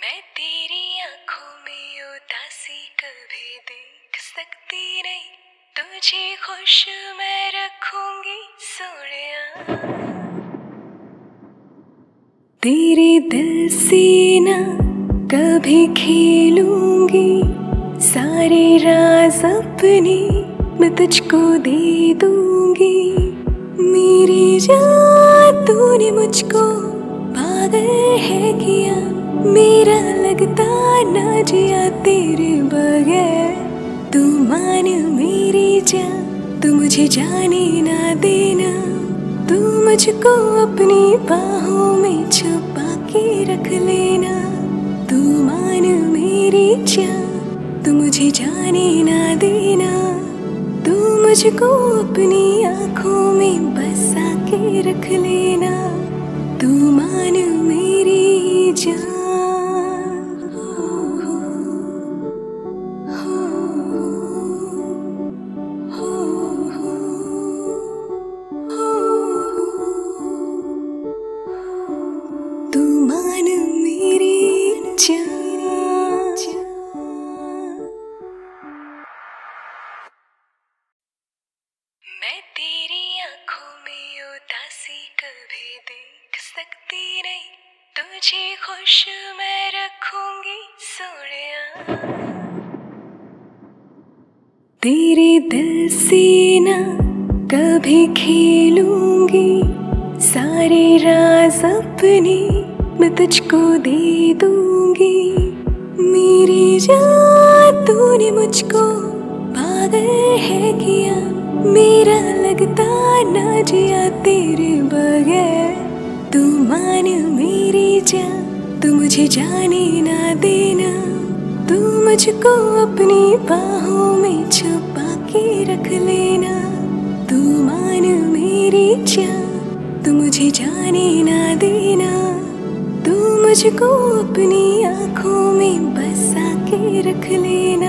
मैं तेरी आँखों में उदासी कभी देख सकती नहीं। तुझे खुश मैं रखूँगी सोनिया तेरे दिल से ना कभी खेलूँगी। सारे राज अपने मैं तुझको दे दूँगी। मेरी जान तूने मुझको पागल है किया। ना जिया तेरे बगैर। तू मान मेरी जान, तू मुझे जाने ना देना। तू मुझको अपनी बाहों में छुपा के रख लेना। तू मान मेरी जान, तू मुझे जाने ना देना। तू मुझको अपनी आँखों में बसा के रख लेना। तू मान मेरी जान। मैं तेरी आँखों में उदासी कभी देख सकती नहीं। तुझे खुश मैं रखूँगी सोनिया तेरे दिल से ना कभी खेलूँगी। सारे राज अपने मैं तुझको दे दूँगी। मेरी जान तूने मुझको पागल है किया। मेरा लगता ना जिया तेरे बगैर। तू मान मेरी जान, तू मुझे जाने ना देना। तू मुझको अपनी बाहों में छुपा के रख लेना। तू मान मेरी जान, तू मुझे जाने ना देना। मुझको अपनी आँखों में बसा के रख लेना।